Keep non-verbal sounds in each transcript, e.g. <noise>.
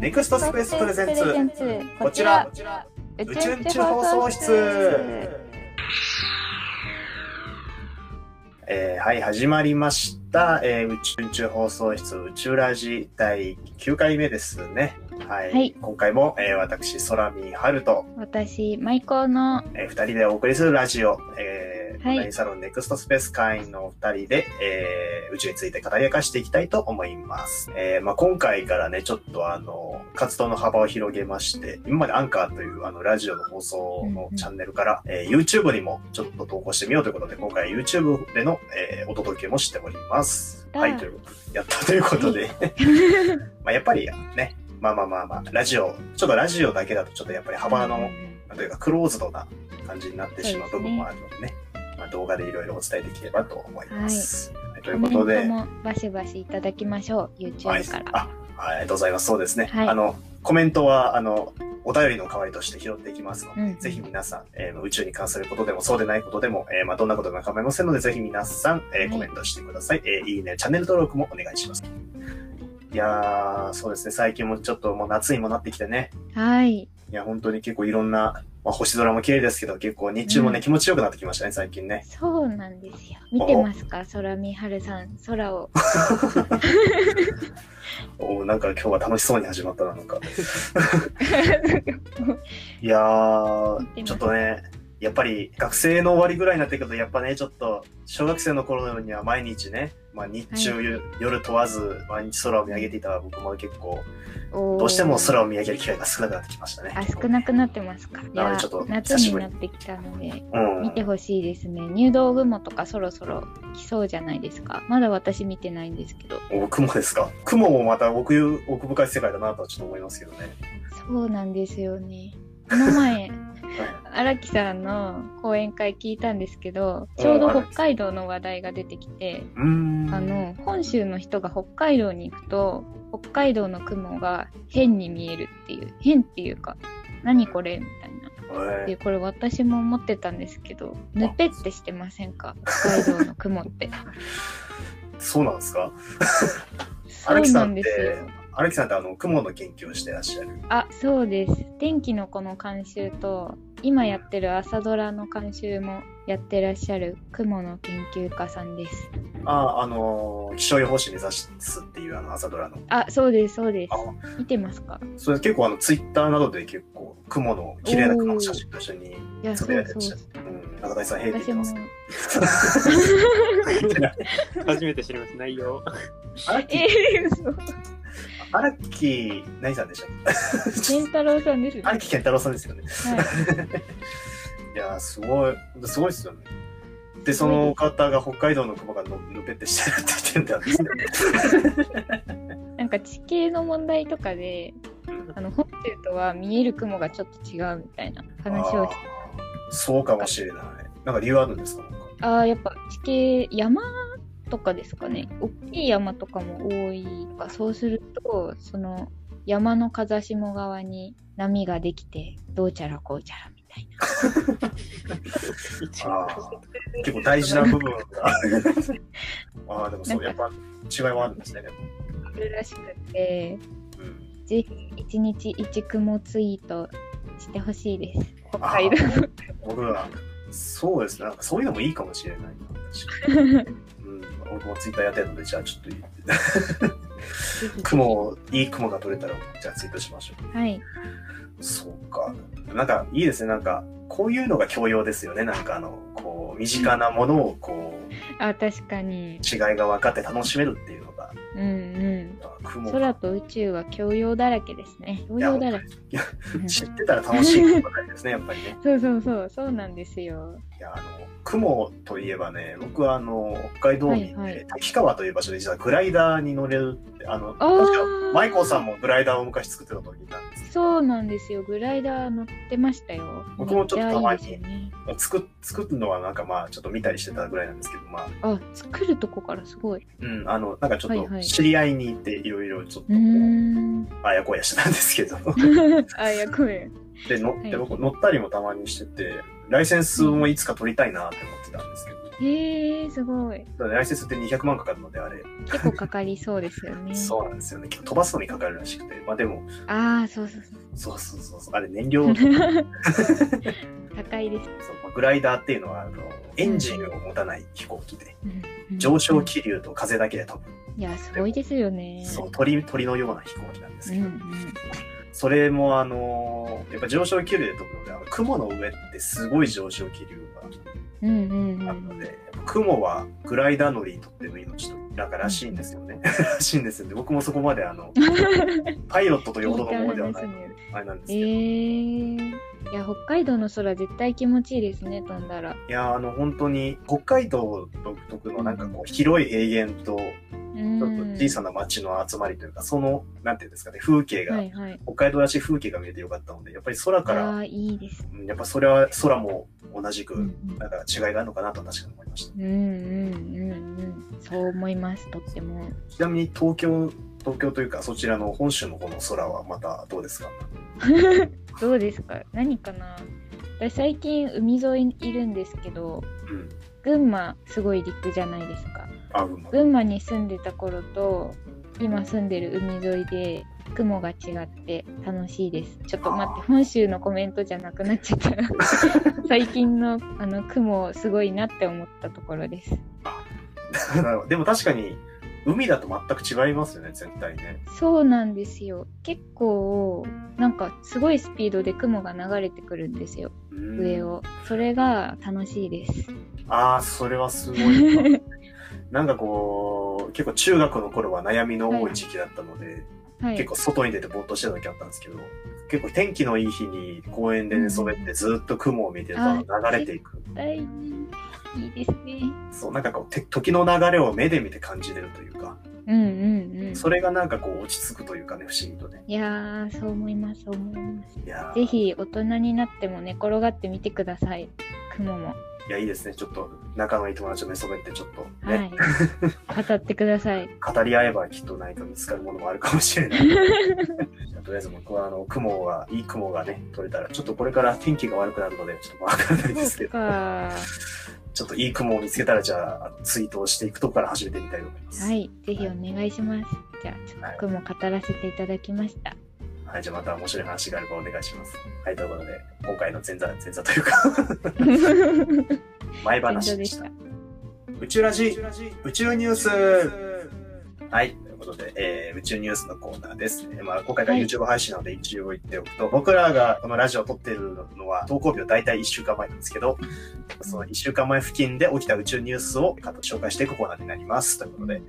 ネクストスペースプレゼンツ。こちら。宇宙宇宙放送室。えー。はい、始まりました、えー宇宙宇宙放送室宇宙ラジ第9回目ですね。はい。はい。今回も、えー私、空見春と、私、マイコーの、えー二人でお送りするラジオ、えーはい。オンラインサロンネクストスペース会員のお二人で、えー宇宙について語り明かしていきたいと思います。えーまあ、今回からね、ちょっとあの、活動の幅を広げまして、今までアンカーというあの、ラジオの放送のチャンネルから、えー YouTube にもちょっと投稿してみようということで、今回 YouTube での、えーお届けもしております。だはい、ということで、やったということで、<laughs> まあ、やっぱりね、まあまあまあまあ、ラジオ、ちょっとラジオだけだとちょっとやっぱり幅の、というかクローズドな感じになってしまう部分もあるのでね、まあ、動画でいろいろお伝えできればと思います。はいといコメントうことで、もバシバシいただきましょう。はい YouTube から。あはいありがとうございます。そうですね。はいあの、コメントは、あの、お便りの代わりとして拾っていきますので、うんぜひ皆さん、えー宇宙に関することでもそうでないことでも、えーまあ、どんなことでも構いませんので、ぜひ皆さん、えーはいコメントしてください。えーいいね、チャンネル登録もお願いします。いやー、そうですね。最近もちょっともう夏にもなってきてね。はい。いや、本当に結構いろんな、まあ、星空も綺麗ですけど、結構日中もね、うん気持ちよくなってきましたね、最近ね。そうなんですよ。見てますか？空見春さん、空を。<laughs> おなんか今日は楽しそうに始まったな、なんか。<laughs> いやー、ちょっとね、やっぱり学生の終わりぐらいになってくると、やっぱね、ちょっと、小学生の頃のようには毎日ね、まあ日中、夜問わず、毎日空を見上げていた僕も結構、どどうしても空を見上げる機会が少なくなってきましたね。あ、少なくなってますか。なのでちょっと、夏になってきたので、うん。見てほしいですね。入道雲とかそろそろ来そうじゃないですか。まだ私見てないんですけど。お雲ですか雲もまた奥奥深い世界だなとはちょっと思いますけどね。そうなんですよね。この前、<laughs> 荒木さんの講演会聞いたんですけど、ちょうど北海道の話題が出てきて。あの、本州の人が北海道に行くと、北海道の雲が変に見えるっていう、変っていうか、何これみたいな。えで、これ私も思ってたんですけど、ぬぺってしてませんか？北海道の雲って。ー <laughs> そうなんですか？<laughs> そうなんですよ。荒木さんってあの、雲の研究をしてらっしゃる。あ、そうです。天気の子の監修と、今やってる朝ドラの監修もやってらっしゃる雲の研究家さんです。あ、あのー、気象予報士目指すっていうあの朝ドラの。あ、そうです、そうですあ。見てますか？それ結構あの、ツイッターなどで結構、雲の、綺麗な雲の写真と一緒にいや、つそうそうぶやいてらっしゃる。うん。中谷さん、へえって言って私もます。<laughs> 初めて知ります、内容。え。荒木、何さんでしたっけ？健太郎さんですね。荒木健太郎さんですよね。はい。<laughs> いやー、すごい、すごいですよね。で、その方が北海道の雲がのぬぺってしてるって言ってるんですね。<laughs> なんか地形の問題とかで、あの本州とは見える雲がちょっと違うみたいな話をしあーそうかもしれない。なんか理由あるんですか？ああーやっぱ地形山とかですかね大きい山とかも多いとかそうするとその山の風下側に波ができてどうちゃらこうちゃらみたいな <laughs> 結構大事な部分が。<laughs> ああ、でもそう、やっぱ違いはあるんですね。でもあるらしくてうん、ぜひ一日一雲ツイートしてほしいです北海道僕は、そうですね。なんかそういうのもいいかもしれないな。確かに。<laughs> うん、僕もツイッターやってるので、じゃあちょっといい、<laughs> 雲、いい雲が取れたら、じゃあツイートしましょう。はいそうか。なんかいいですね。なんか、こういうのが教養ですよね。なんかあの、こう、身近なものを、こう、あ確かに。違いが分かって楽しめるっていうのが、うんうん。雲空と宇宙は教養だらけですね。教養だらけ。知ってたら楽しいことですね、<laughs> やっぱりね。そうそうそう。そうなんですよ。いや、あの、雲といえばね、僕はあの、北海道民で、はいはい。滝川という場所で実はグライダーに乗れるあの、確か、マイコーさんもグライダーを昔作ってたと聞いたんですけそうなんですよ。グライダー乗ってましたよ。僕もちょっとたまに作作るのはなんかまあ、ちょっと見たりしてたぐらいなんですけど、まあ、あ、作るとこからすごい。うん、あの、なんかちょっとはいはい知り合いに行って、いろいろちょっとうーこう、ん。あやこやしてたんですけど、<laughs> あ、いや、ごめん。で、乗って、僕乗ったりもたまにしてて、ライセンスもいつか取りたいなって思ってたんですけど、へえ、すごい。ライセンスって200万かかるので、あれ。結構かかりそうですよね。<laughs> そうなんですよね。結構飛ばすのにかかるらしくて。まあでも、ああ、そうそうそう。そうそうそうそう。あれ燃料そう、高いです。<laughs> まあグライダーっていうのは、あの、エンジンを持たない飛行機で、うん上昇気流と風だけで飛ぶ。いや、すごいですよね。そう、鳥、鳥のような飛行機なんですけど、うんうん。それもあの、やっぱ上昇気流で飛ぶので、あの雲の上ってすごい上昇気流うんうんうん。があるので、雲はグライダー乗りにとっての命と、なんからしいんですよね。<laughs> らしいんですよね。僕もそこまであの、<laughs> パイロットというほどのものではないので、あれなんですえけど。ー、いや、北海道の空絶対気持ちいいですね、飛んだら。いやーあの本当に北海道独特のなんかこう広い平原とちうん。ょっと小さな町の集まりというか、そのなんていうんですかね風景が、はいはい。北海道らしい風景が見えてよかったのでやっぱり空からああ、いいです。うんやっぱそれは空も同じくうんなんか違いがあるのかなと確かに思いました。うんうんうんうん。そう思います、とっても。ちなみに東京東京というかそちらの本州の方の空はまたどうですか？<laughs> どうですか？何かな？私最近海沿いにいるんですけど、うん。群馬すごい陸じゃないですか。あ群馬。に住んでた頃と今住んでる海沿いで雲が違って楽しいです。ちょっと待って、本州のコメントじゃなくなっちゃった。<laughs> 最近のあの雲すごいなって思ったところです。でも確かに海だと全く違いますよね絶対ね。そうなんですよ。結構なんかすごいスピードで雲が流れてくるんですよ。うん上を。それが楽しいです。ああ、それはすごいわ。<laughs> なんかこう、結構中学の頃は悩みの多い時期だったので、はい。結構外に出てぼーっとしてた時あったんですけど、結構天気のいい日に公園で寝そべってずっと雲を見てるとあ流れていく。はい。いいですね。そう、なんかこう、て時の流れを目で見て感じれるというか、うんうんうん。それがなんかこう落ち着くというかね、不思議とね。いやー、そう思います、そう思います。いやーぜひ大人になっても寝転がってみてください。雲も。いや、いいですね。ちょっと仲のいい友達と寝そべってちょっとはね、い。語ってください。<laughs> 語り合えばきっと何か見つかるものもあるかもしれない。<laughs> とりあえず僕はあの雲が、いい雲がね、取れたら、ちょっとこれから天気が悪くなるので、ちょっとわからないですけど、か。ちょっといい雲を見つけたら、じゃあ、ツイートをしていくとこから始めてみたいと思います。は。い。ぜひお願いします。じゃあ、ちょっと雲語らせていただきました。はい、じゃあまた面白い話があればお願いします。はい、ということで、今回の前座、前座というか、<laughs> 前話でし。た。宇宙ラジ、宇宙ニュースはい。ということで、えー宇宙ニュースのコーナーです。えーまあ、今回がはい YouTube 配信なので一応言っておくと、僕らがこのラジオを撮ってるのは投稿日は大体1週間前なんですけど、その1週間前付近で起きた宇宙ニュースを紹介していくコーナーになります。ということで、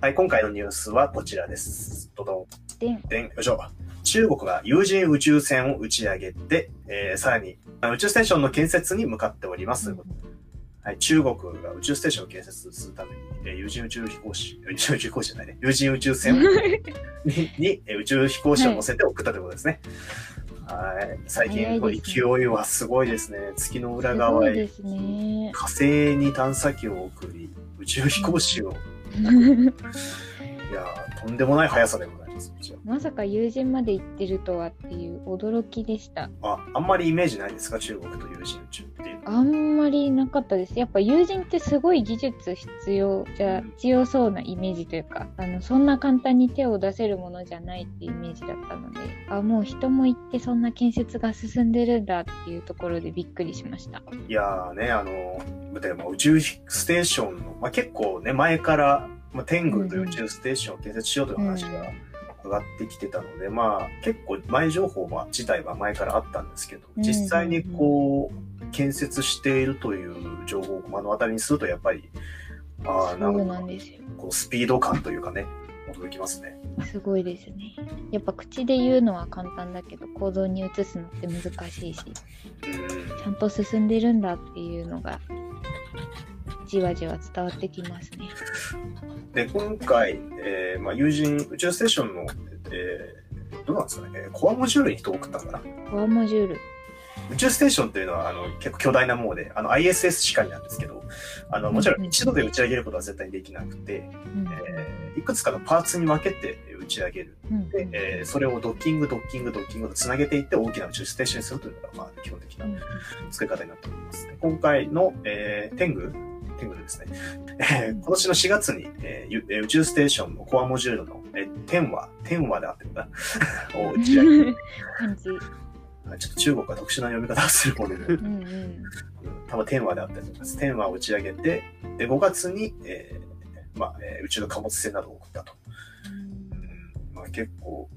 はい、今回のニュースはこちらです。どどん。でん。よいしょ。中国が有人宇宙船を打ち上げて、えーさらにあ宇宙ステーションの建設に向かっております。はい、中国が宇宙ステーションを建設するために、えー有人宇宙飛行士、有 <laughs> 人宇宙飛行士じゃないね、有人宇宙船ににえー宇宙飛行士を乗せて送ったということですね。はい、最近の早いですね勢いはすごいですね。月の裏す側へ。火星に探査機を送り、宇宙飛行士を、<laughs> いやーとんでもない速さでございます。まさか友人まで行ってるとはっていう驚きでした。あ、あんまりイメージないですか？中国と有人宇宙。あんまりなかったです。やっぱ友人ってすごい技術必要じゃ必要そうなイメージというか、あのそんな簡単に手を出せるものじゃないっていうイメージだったので、あもう人も行ってそんな建設が進んでるんだっていうところでびっくりしました。いやーね、あの、でも宇宙ステーションの、まあ、結構ね、前から、まあ、天狗という宇宙ステーションを建設しようという話が上がってきてたので、まあ結構前情報は自体は前からあったんですけど、うん実際にこう、建設しているという情報を目の当たりにすると、やっぱり、ああ、そなんかうなんですよ。こうスピード感というかね、驚きますね。すごいですね。やっぱ口で言うのは簡単だけど行動に移すのって難しいし、うんちゃんと進んでるんだっていうのがじわじわ伝わってきますね。で、今回、えーまあ、有人宇宙ステーションの、えーどうなんですかね、コアモジュールに人を送ったのかなコアモジュール。宇宙ステーションっていうのはあの結構巨大なもので、あの ISS しかりなんですけど、あのもちろん一度で打ち上げることは絶対にできなくて、うんえーいくつかのパーツに分けて打ち上げる。うんで、えーそれをドッキング、ドッキング、ドッキングとつなげていって大きな宇宙ステーションにするというのが、まあ、基本的なうん作り方になっております。で今回の、えー天狗天狗ですね。えー今年の4月に、えー宇宙ステーションのコアモジュールの、えー天話、天話であってるかな <laughs> を打ち上げ感じ。ちょっと中国は特殊な読み方をするもので、うんうん。うん多分天話であったりと思います。天話を打ち上げて、で、5月に、えーまあ、えー宇宙の貨物船などを送ったと。うんまあ、結構、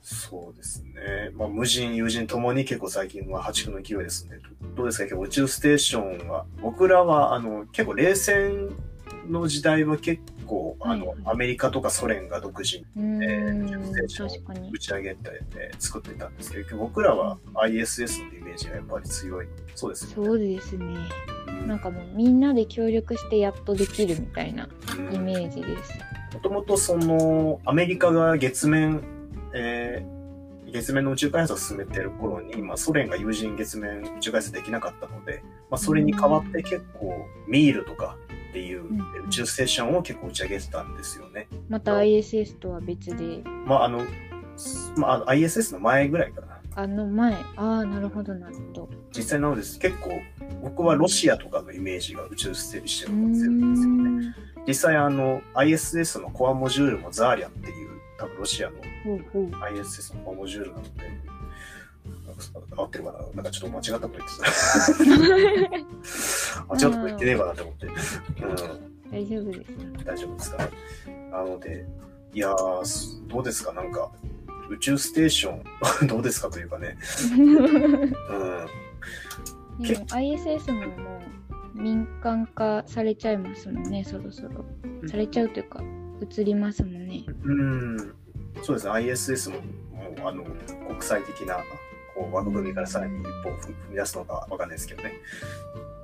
そうですね。まあ、無人、友人ともに結構最近は破竹の勢いですね。どどうですか？結構宇宙ステーションは、僕らは、あの、結構冷戦の時代は結構、あの、はいアメリカとかソ連が独自にうん。えー打。ち上げて、えー作ってたんですけど、僕らは ISS のイメージがやっぱり強い。そうですよね。そうですね。うんなんかもうみんなで協力してやっとできるみたいなうんイメージです。もともとその、アメリカが月面、えー月面の宇宙開発を進めてる頃に、まあ、ソ連が有人月面宇宙開発できなかったので、まあ、それに代わって結構、ミールとかっていううん宇宙ステーションを結構打ち上げてたんですよね。また ISS とは別で、まあ、あの、まあ ISS の前ぐらいかな。あの前、ああ、なるほどなるほど。実際なのです。結構、僕はロシアとかのイメージが宇宙ステーションが強いんですよね。ん。実際あの、ISS のコアモジュールもザーリャっていう、多分ロシアの。ISS のコアモジュールなので、合ってるかな？なんかちょっと間違ったこと言ってた。<laughs> 間違ったこと言ってねえかなって思って。うん、大丈夫です。大丈夫ですか？なので、いやどうですか？なんか、宇宙ステーション、<laughs> どうですかというかね。うん。でも ISS ももう民間化されちゃいますもんね、そろそろ。されちゃうというか、移りますもんね。うん、そうですね、ISS も、もう、あの、国際的な、こう、枠組みからさらに一歩踏み出すのかわかんないですけどね。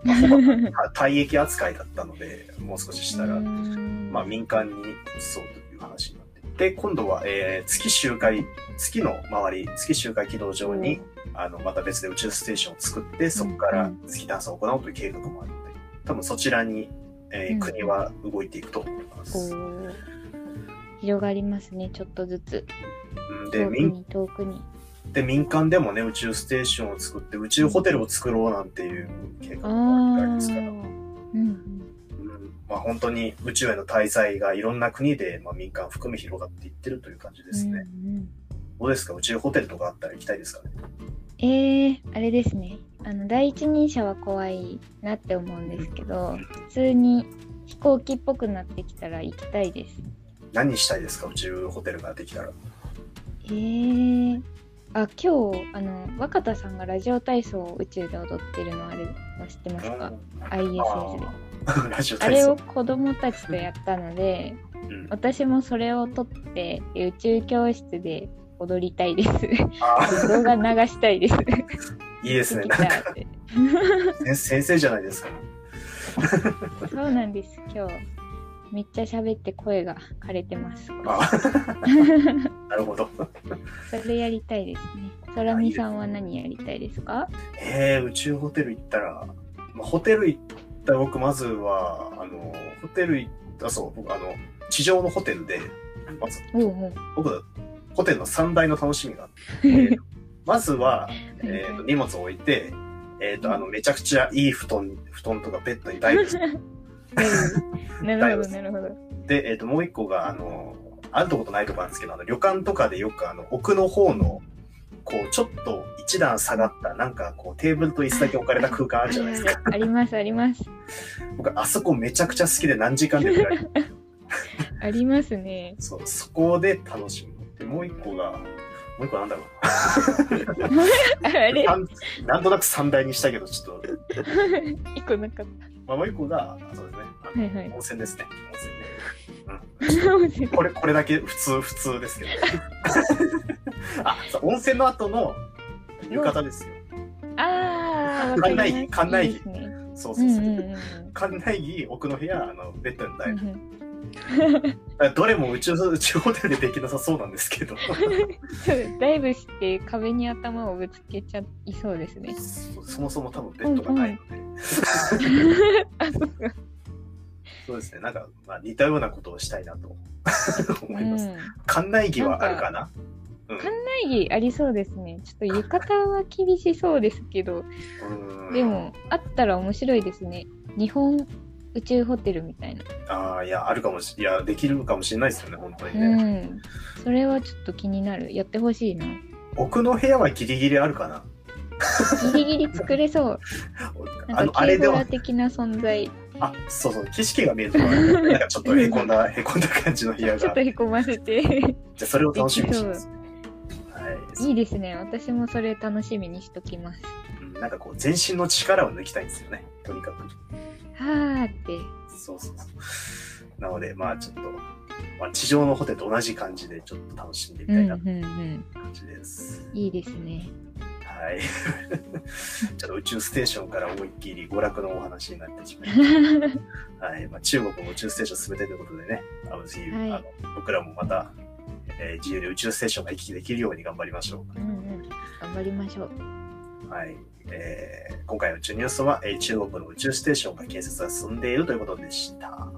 <laughs> まあ退役扱いだったので、もう少ししたら、まあ、民間に移そうという話になって。で、今度は、えー月周回、月の周り、月周回軌道上に、あの、また別で宇宙ステーションを作って、そこから月探査を行おうという計画もあって、多分そちらに、えーうん国は動いていくと思います。こう広がりますね、ちょっとずつ。うんで、民遠くに遠くに。で、民間でもね、宇宙ステーションを作って、宇宙ホテルを作ろうなんていう計画あもああるんですから、うんうんうん。まあ本当に宇宙への滞在がいろんな国で、まあ、民間含め広がっていってるという感じですね。うんうんどうですか？宇宙ホテルとかあったら行きたいですかね？えー、あれですね。あの、第一人者は怖いなって思うんですけど、普通に飛行機っぽくなってきたら行きたいです。何したいですか？宇宙ホテルができたら。えー、あ、今日、あの、若田さんがラジオ体操を宇宙で踊ってるのあれは知ってますか ?ISS で。<laughs> あれを子供たちとやったので、<laughs> うん私もそれを撮って宇宙教室で踊りたいです。あ動画流したいです。<laughs> いいですね。先生じゃないですか。そうなんです、今日。めっちゃ喋って声が枯れてます。あ <laughs> なるほど。それやりたいですね。そらみさんは何やりたいですか？えー、宇宙ホテル行ったら、まあ、ホテル行ったら僕まずは、あの、ホテル行った、そう、僕あの、地上のホテルで、まず、おうおう。僕、ホテルの3大の楽しみがあって、え <laughs> ーまずは、えーと、荷物を置いて、えっ、と、あの、めちゃくちゃいい布団、布団とかベッドにダイ <laughs> なるほど、なるほど。で、えっ、と、もう一個が、あの、あるとことないとこなんですけど、あの、旅館とかでよくあの、奥の方の、こう、ちょっと一段下がった、なんかこう、テーブルと椅子だけ置かれた空間あるじゃないですか。<laughs> あります、あります。僕、あそこめちゃくちゃ好きで何時間でぐらい。<laughs> ありますね。そう、そこで楽しむ。で、もう一個が、もう一個なんだろ <laughs> あれ？うな。なんなんとなく三大にしたけど、ちょっと、一個なかっまあ、もう一個が、そうですね。はいはい温泉ですね。温泉ね。これ、これだけ普通、普通ですけど。あ、そう温泉の後の浴衣ですよ。あー、わかります。館内着館内着いいですね。そうそうそう。館内着、奥の部屋、あの、ベッドに台うんうんどれも宇宙、宇宙ホテルでできなさそうなんですけど。ダイブして壁に頭をぶつけちゃいそうですね。そそもそも多分ベッドがないので。あ、そっか。そうですね。なんか、まあ、似たようなことをしたいなと <laughs> 思います。うん館内着はあるかな？うん館内着ありそうですね。ちょっと浴衣は厳しそうですけど、うんでも、あったら面白いですね。日本宇宙ホテルみたいな。ああ、いや、あるかもし、いや、できるかもしれないですよね、本当にうね。ん。それはちょっと気になる。やってほしいな。僕の部屋はギリギリあるかな。ギリギリ作れそう。<laughs> あの、なんか、あれでは的な存在。あ、そうそう、景色が見えると、なんかちょっとへこんだ、<laughs> へこんだ感じの部屋がちょっと。へこませて。じゃあ、それを楽しみにしてます。はい。いいですね。私もそれ楽しみにしときます。うんなんかこう、全身の力を抜きたいんですよね、とにかく。はーって。そうそうそう。なので、まあちょっと、まあ、地上のホテルと同じ感じで、ちょっと楽しんでみうんたいうんう。なん感じです。いいですね。はい。<laughs> ちょっと宇宙ステーションから思いっきり娯楽のお話になってしまいました。<laughs> はい。まあ、中国も宇宙ステーション進めてということでね、あのはいあの僕らもまた、えー自由に宇宙ステーションが行き来できるように頑張りましょうんうん。頑張りましょう。う。はい。えー今回の宇宙ニュースは、えー中国の宇宙ステーションが建設が進んでいるということでした。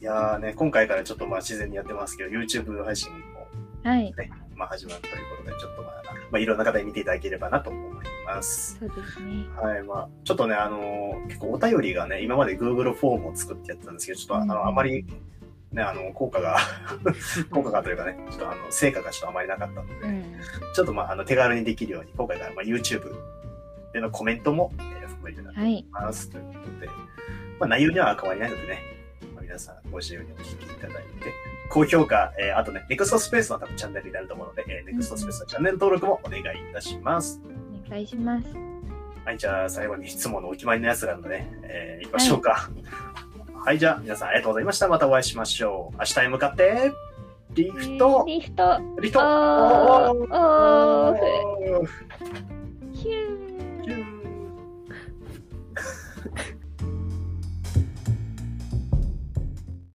いやーね、今回からちょっとまあ自然にやってますけど、YouTube 配信もはい。ね、まあ始まるということで、ちょっとまあ、まあ、いろんな方に見ていただければなと思います。そうですね。はい、まあ、ちょっとね、あのー結構お便りがね、今まで Google フォームを作ってやってたんですけど、ちょっとあの、うんあまり、ね、あの、効果が、<laughs> 効果がというかね、ちょっとあの、成果がちょっとあまりなかったので、うん。ちょっとまあ、あの、手軽にできるように、今回からまあ YouTube でのコメントも、えー含めてなってはい。ます。ということで、まあ、内容には変わりないのでね、まあ、皆さんご自由にお聞きいただいて、高評価、えーあとね、ネクストスペースの多分チャンネルになると思うので、えー、ネクストスペースのチャンネル登録もお願いいたします。お願いします。はい、じゃあ最後にいつものお決まりのやつなのでね、えー、行きましょうか。はい、じゃあ皆さんありがとうございました。またお会いしましょう。明日へ向かって、リフト、リフト、リフト、オー、オー、おー